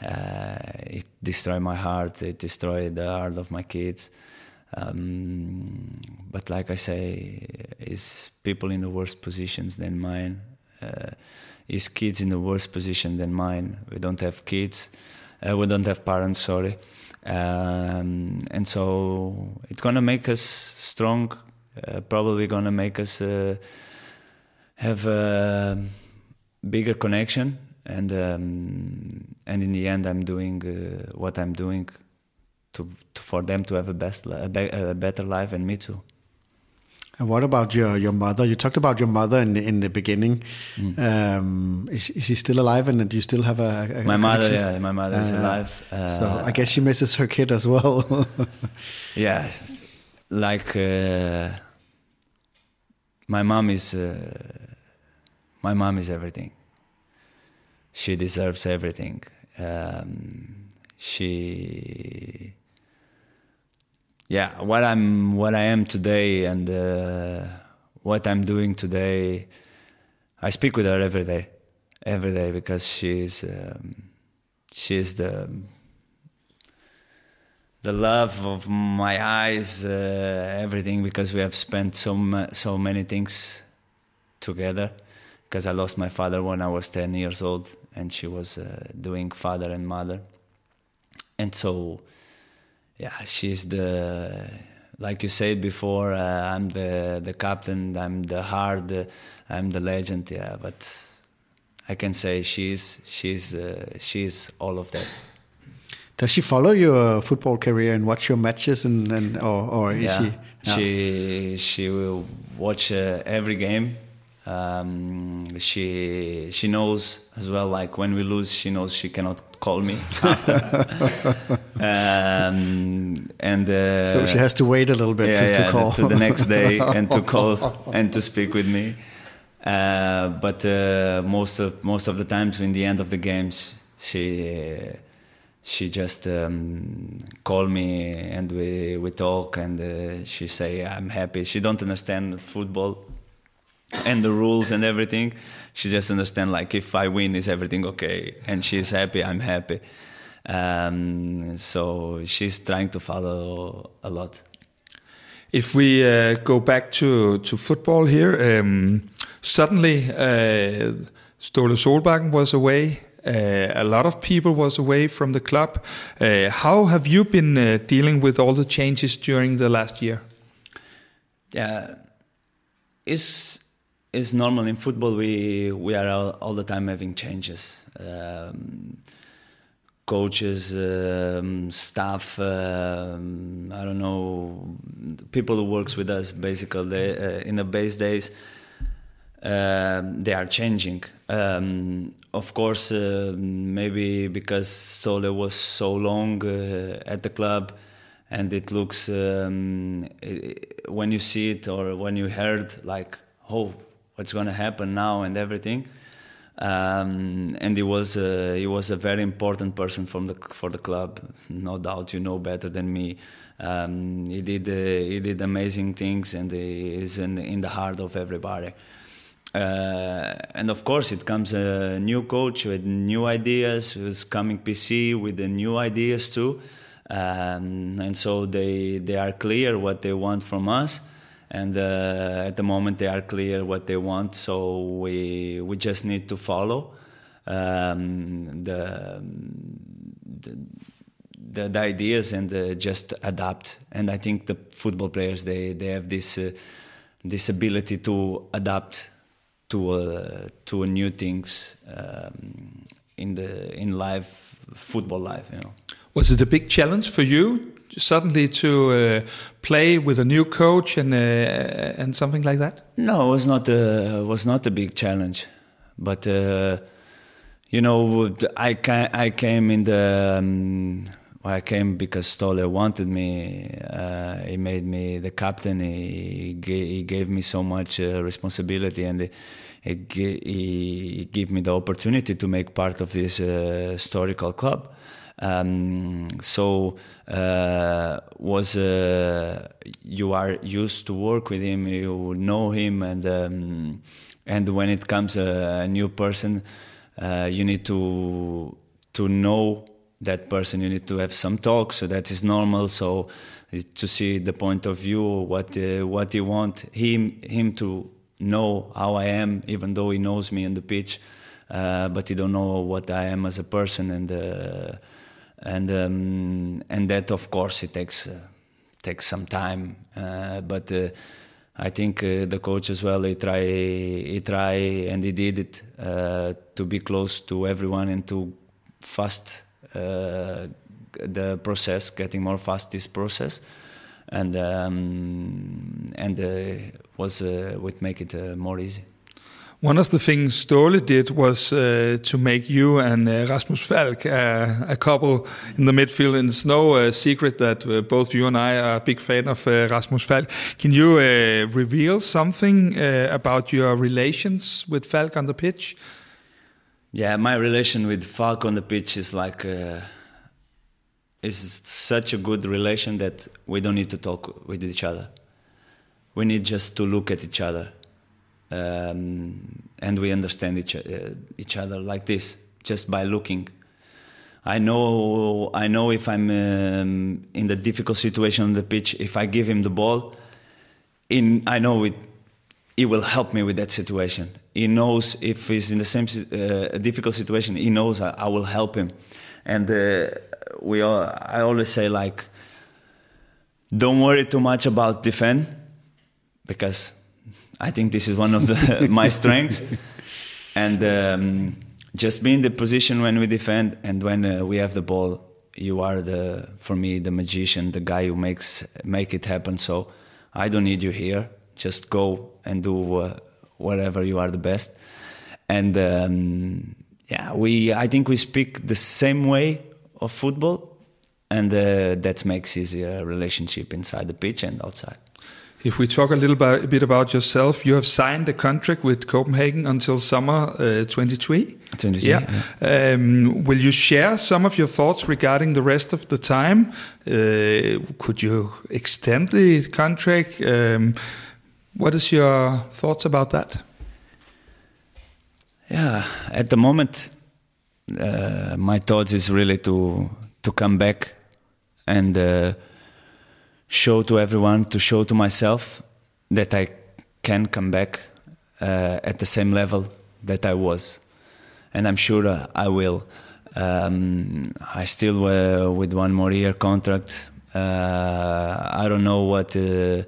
Uh, it destroyed my heart. It destroyed the heart of my kids. Um, but like I say, is people in the worst positions than mine. Uh, is kids in the worst position than mine. We don't have kids. Uh, we don't have parents. Sorry. Um, and so it's gonna make us strong. Uh, probably gonna make us uh, have a bigger connection and um, and in the end, I'm doing uh, what I'm doing to, to, for them to have a best a, be, a, better life and me too. And what about your, your mother? You talked about your mother in the, in the beginning. Mm. Um, is, is she still alive, and do you still have a, a my mother? Yeah, my mother is uh, alive. Uh, so I guess she misses her kid as well. yeah, like uh, my mom is uh, my mom is everything she deserves everything. Um, she, yeah, what I'm, what I am today, and uh, what I'm doing today, I speak with her every day, every day because she's, um, she's the, the love of my eyes, uh, everything because we have spent so so many things together because I lost my father when I was 10 years old and she was uh, doing father and mother. And so, yeah, she's the, like you said before, uh, I'm the, the captain, I'm the hard, uh, I'm the legend, yeah, but I can say she's, she's, uh, she's all of that. Does she follow your football career and watch your matches and, and or, or is yeah. she? No. She she will watch uh, every game um, she she knows as well. Like when we lose, she knows she cannot call me um, and uh, so she has to wait a little bit yeah, to, yeah, to call to the next day and to call and to speak with me. Uh, but uh, most of most of the times, in the end of the games, she she just um, call me and we we talk and uh, she say I'm happy. She don't understand football and the rules and everything. She just understand like if I win, is everything okay? And she's happy, I'm happy. Um, so she's trying to follow a lot. If we uh, go back to, to football here, um, suddenly uh, Ståle Solbakken was away. Uh, a lot of people was away from the club. Uh, how have you been uh, dealing with all the changes during the last year? Yeah, it's it's normal in football. We we are all, all the time having changes. Um, coaches, um, staff, um, I don't know, people who works with us. Basically, they, uh, in the base days, uh, they are changing. Um, of course, uh, maybe because Ståle was so long uh, at the club, and it looks um, it, when you see it or when you heard like, oh what's going to happen now and everything. Um, and he was he was a very important person from the for the club. No doubt, you know better than me. Um, he did uh, he did amazing things, and he is in, in the heart of everybody. Uh, and of course, it comes a new coach with new ideas. Who's coming PC with the new ideas too, um, and so they they are clear what they want from us and uh, at the moment they are clear what they want so we we just need to follow um, the, the, the, the ideas and uh, just adapt. And i think the football players they they have this uh, this ability to adapt to uh, to new things um, in the in life football life you know. Was it a big challenge for you suddenly to uh, play with a new coach and uh, and something like that? No, it was not a was not a big challenge, but uh, you know I ca- I came in the. Um, I came because Ståle wanted me. Uh, he made me the captain. He, he gave me so much uh, responsibility, and he, he, gave me the opportunity to make part of this uh, historical club. Um, so uh, was uh, you are used to work with him, you know him, and um, and when it comes a, a new person, uh, you need to to know that person. You need to have some talk, so that is normal. So to see the point of view, what uh, what you want him him to know how I am, even though he knows me in the pitch, uh, but he don't know what I am as a person and uh, and um, and that of course it takes uh, takes some time. Uh, but uh, I think uh, the coach as well he try he try and he did it uh, to be close to everyone and to fast uh, the process getting more fast this process. And um, and was would make it more easy one of the things Ståle did was uh, to make you and uh, Rasmus Falk uh, a couple in the midfield. And it's no uh, secret that uh, both you and I are a big fan of uh, Rasmus Falk. Can you reveal something about your relations with Falk on the pitch? Yeah, my relation with Falk on the pitch is like is such a good relation that we don't need to talk with each other. We need just to look at each other um, and we understand each, uh, each other like this just by looking. I know I know if I'm um, in the difficult situation on the pitch, if I give him the ball, in I know it, he will help me with that situation. He knows if he's in the same uh, difficult situation, he knows I, I will help him. And uh, we all, I always say like, don't worry too much about defend, because I think this is one of the, my strengths. And um, just be in the position when we defend and when uh, we have the ball, you are the for me the magician, the guy who makes make it happen. So I don't need you here. Just go and do uh, whatever you are the best. And um, yeah, we I think we speak the same way of football, and uh, that makes easier relationship inside the pitch and outside. If we talk a little bit, a bit about yourself, you have signed a contract with Copenhagen until summer uh, 23. 23. Yeah. yeah. Um, will you share some of your thoughts regarding the rest of the time? Uh, could you extend the contract? Um, what is your thoughts about that? Yeah, at the moment, uh, my thoughts is really to to come back and uh, show to everyone, to show to myself that I can come back uh, at the same level that I was, and I'm sure uh, I will. Um, I still uh, with one more year contract. Uh, I don't know what uh,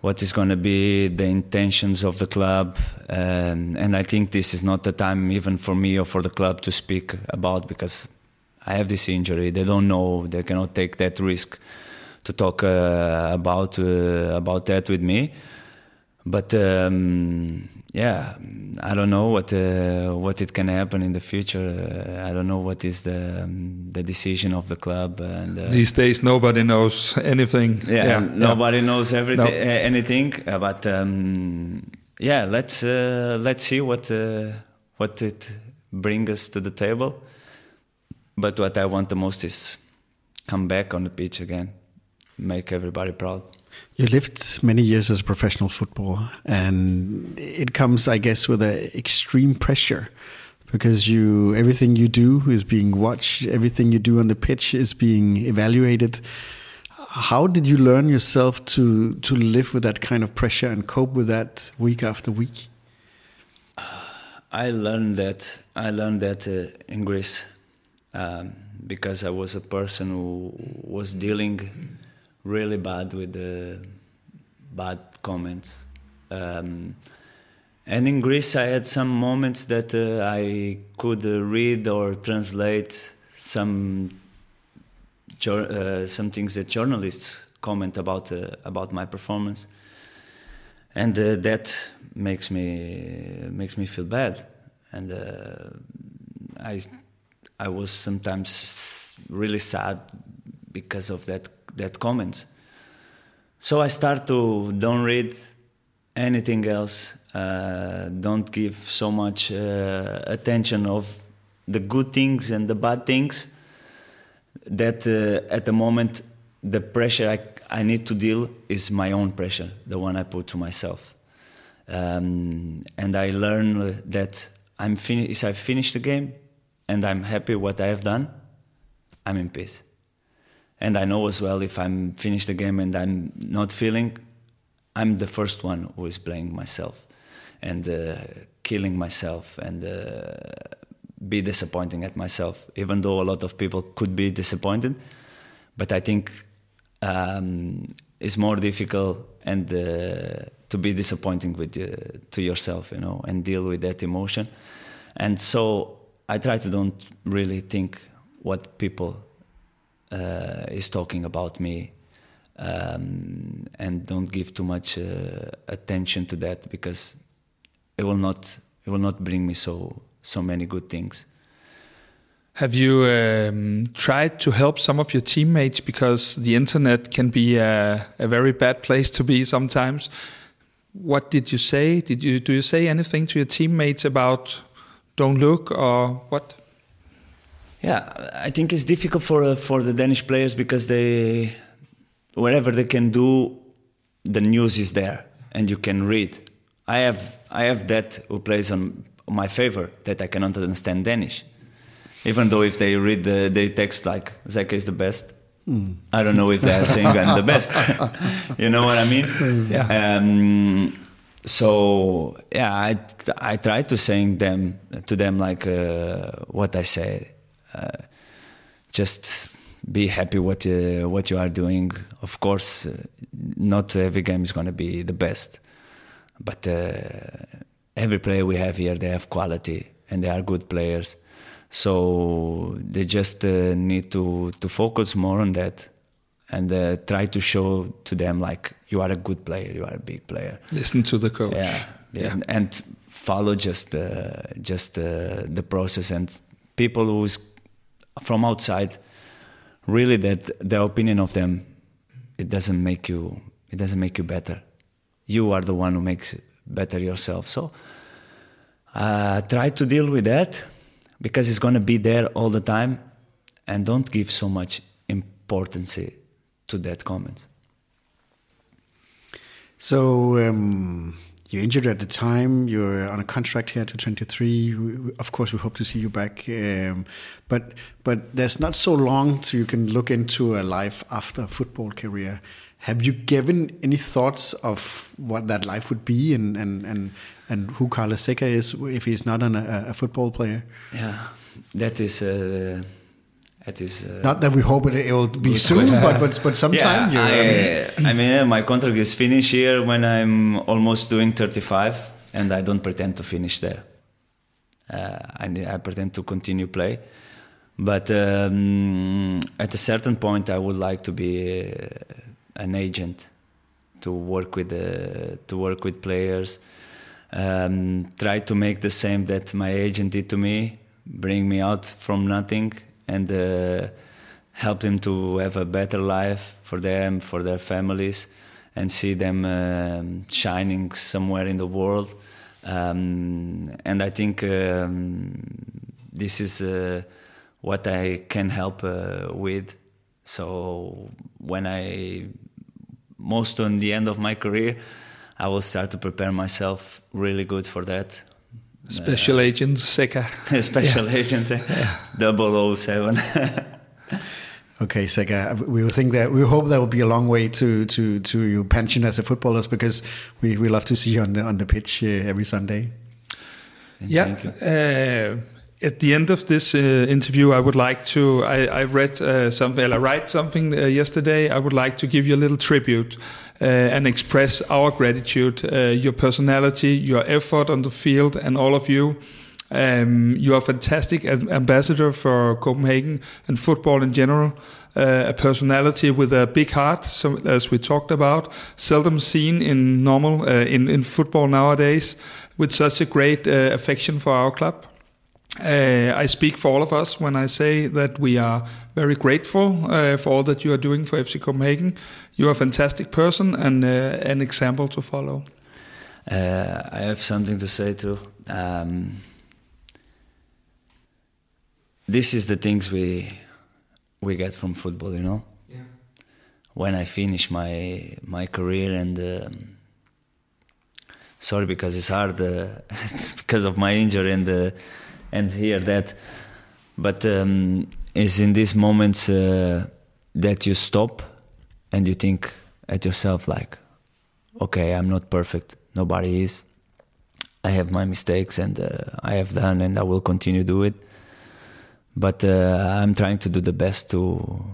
what is going to be the intentions of the club, um, and I think this is not the time even for me or for the club to speak about because I have this injury. They don't know. They cannot take that risk to talk uh, about uh, about that with me. But um, yeah, I don't know what uh, what it can happen in the future. I don't know what is the um, the decision of the club. And these days, nobody knows anything. Yeah, yeah nobody yeah. knows everything, no. anything. but um, yeah, let's let's see what what it brings us to the table. But what I want the most is come back on the pitch again, make everybody proud. You lived many years as a professional footballer, and it comes, I guess, with an extreme pressure because you everything you do is being watched, everything you do on the pitch is being evaluated. How did you learn yourself to to live with that kind of pressure and cope with that week after week? I learned that I learned that uh, in Greece um, because I was a person who was dealing really bad with the bad comments. Um, and in Greece, I had some moments that uh, I could uh, read or translate some uh, some things that journalists comment about uh, about my performance, and uh, that makes me makes me feel bad, and uh, I I was sometimes really sad because of that that comment. So I start to don't read anything else. Uh, don't give so much uh, attention of the good things and the bad things. That uh, at the moment, the pressure I, I need to deal is my own pressure, the one I put to myself. Um, and I learn that I'm finished. if I finish the game and I'm happy what I have done, I'm in peace. And I know as well if I'm finished the game and I'm not feeling, I'm the first one who is playing myself and uh, killing myself and uh, be disappointing at myself, even though a lot of people could be disappointed. But I think um, it's more difficult and uh, to be disappointing with uh, to yourself, you know, and deal with that emotion. And so I try to don't really think what people uh, is talking about me um, and don't give too much uh, attention to that because it will not it will not bring me so so many good things. Have you um, tried to help some of your teammates because the internet can be a, a, very bad place to be sometimes? What did you say? Did you do you say anything to your teammates about don't look or what? Yeah, I think it's difficult for uh, for the Danish players because they wherever they can do, the news is there and you can read. I have I have that who plays on my favor that I cannot understand Danish, even though if they read the they text like Zeca is the best. Mm. I don't know if they are saying I'm the best. you know what I mean? Yeah. Um, so yeah, I I try to saying them to them like uh, what I say just be happy what you, what you are doing. Of course, uh, not every game is going to be the best, but uh, every player we have here they have quality and they are good players. So they just uh, need to to focus more on that and uh, try to show to them like you are a good player, you are a big player. Listen to the coach. Yeah, yeah. And, and follow just just the process and people who's from outside, really that the opinion of them, it doesn't make you, it doesn't make you better. You are the one who makes better yourself. So uh, try to deal with that because it's going to be there all the time, and don't give so much importance to that comment. So. Um you're injured at the time. You're on a contract here to 23. Of course, we hope to see you back. Um, but but there's not so long so you can look into a life after a football career. Have you given any thoughts of what that life would be and and and, and who Carlos Zeca is if he's not an, a, a, football player? Yeah, that is. Uh, it is uh, not that we hope it, it will be soon, but but but sometime. Yeah, I, I, mean, my contract is finished here when I'm almost doing 35, and I don't pretend to finish there. Uh, I, I pretend to continue play, but um, at a certain point, I would like to be uh, an agent to work with uh, to work with players. Um, try to make the same that my agent did to me, bring me out from nothing and uh, help them to have a better life for them, for their families, and see them uh, shining somewhere in the world. um, and I think um, this is uh, what I can help uh, with. So when I most on the end of my career, I will start to prepare myself really good for that. Special uh, Agent Zeca. Special yeah. Agent yeah. 007. Okay, Zeca. We think that we hope that will be a long way to to to your pension as a footballer because we, we love to see you on the on the pitch uh, every Sunday. yeah. Uh, at the end of this uh, interview, I would like to. I, I read uh, something. I write something uh, yesterday. I would like to give you a little tribute uh, and express our gratitude, your personality, your effort on the field, and all of you. Um, you're a fantastic ambassador for Copenhagen and football in general. Uh, a personality with a big heart, so, as we talked about, seldom seen in normal uh, in in football nowadays, with such a great uh, affection for our club. Uh, I speak for all of us when I say that we are very grateful uh, for all that you are doing for FC Copenhagen. You are a fantastic person and uh, an example to follow. I have something to say too. Um, this is the things we we get from football, you know. Yeah. When I finish my my career and um, sorry because it's hard uh, because of my injury and uh, and hear that, but um, it's in these moments uh, that you stop and you think at yourself like, okay, I'm not perfect. Nobody is. I have my mistakes and uh, I have done and I will continue to do it but uh, I'm trying to do the best to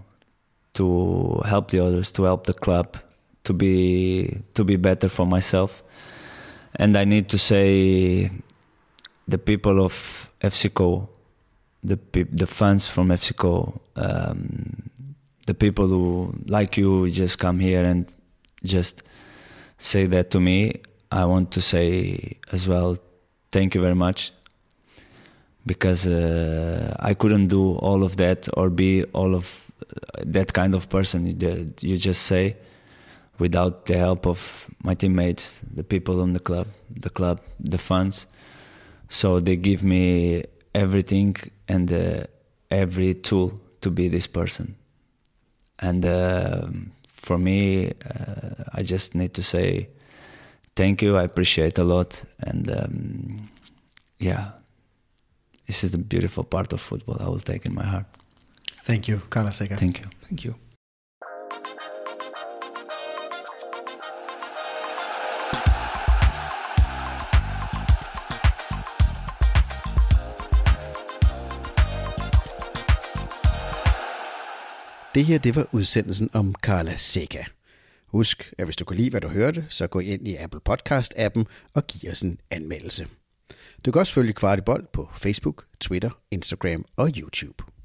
to help the others, to help the club, to be to be better for myself. And I need to say, the people of FCCO, the the fans from FCCO, um, the people who like you just come here and just say that to me. I want to say as well, thank you very much because uh, I couldn't do all of that or be all of uh, that kind of person you just say without the help of my teammates, the people in the club, the club, the fans. So they give me everything and uh, every tool to be this person. And uh, for me, uh, I just need to say thank you. I appreciate a lot, and um, yeah, this is the beautiful part of football I will take in my heart. Thank you, Carlos Thank you. Thank you. Det her, det var udsendelsen om Carla Sega. Husk, at hvis du kunne lide, hvad du hørte, så gå ind i Apple Podcast-appen og giv os en anmeldelse. Du kan også følge Kvartibold på Facebook, Twitter, Instagram og YouTube.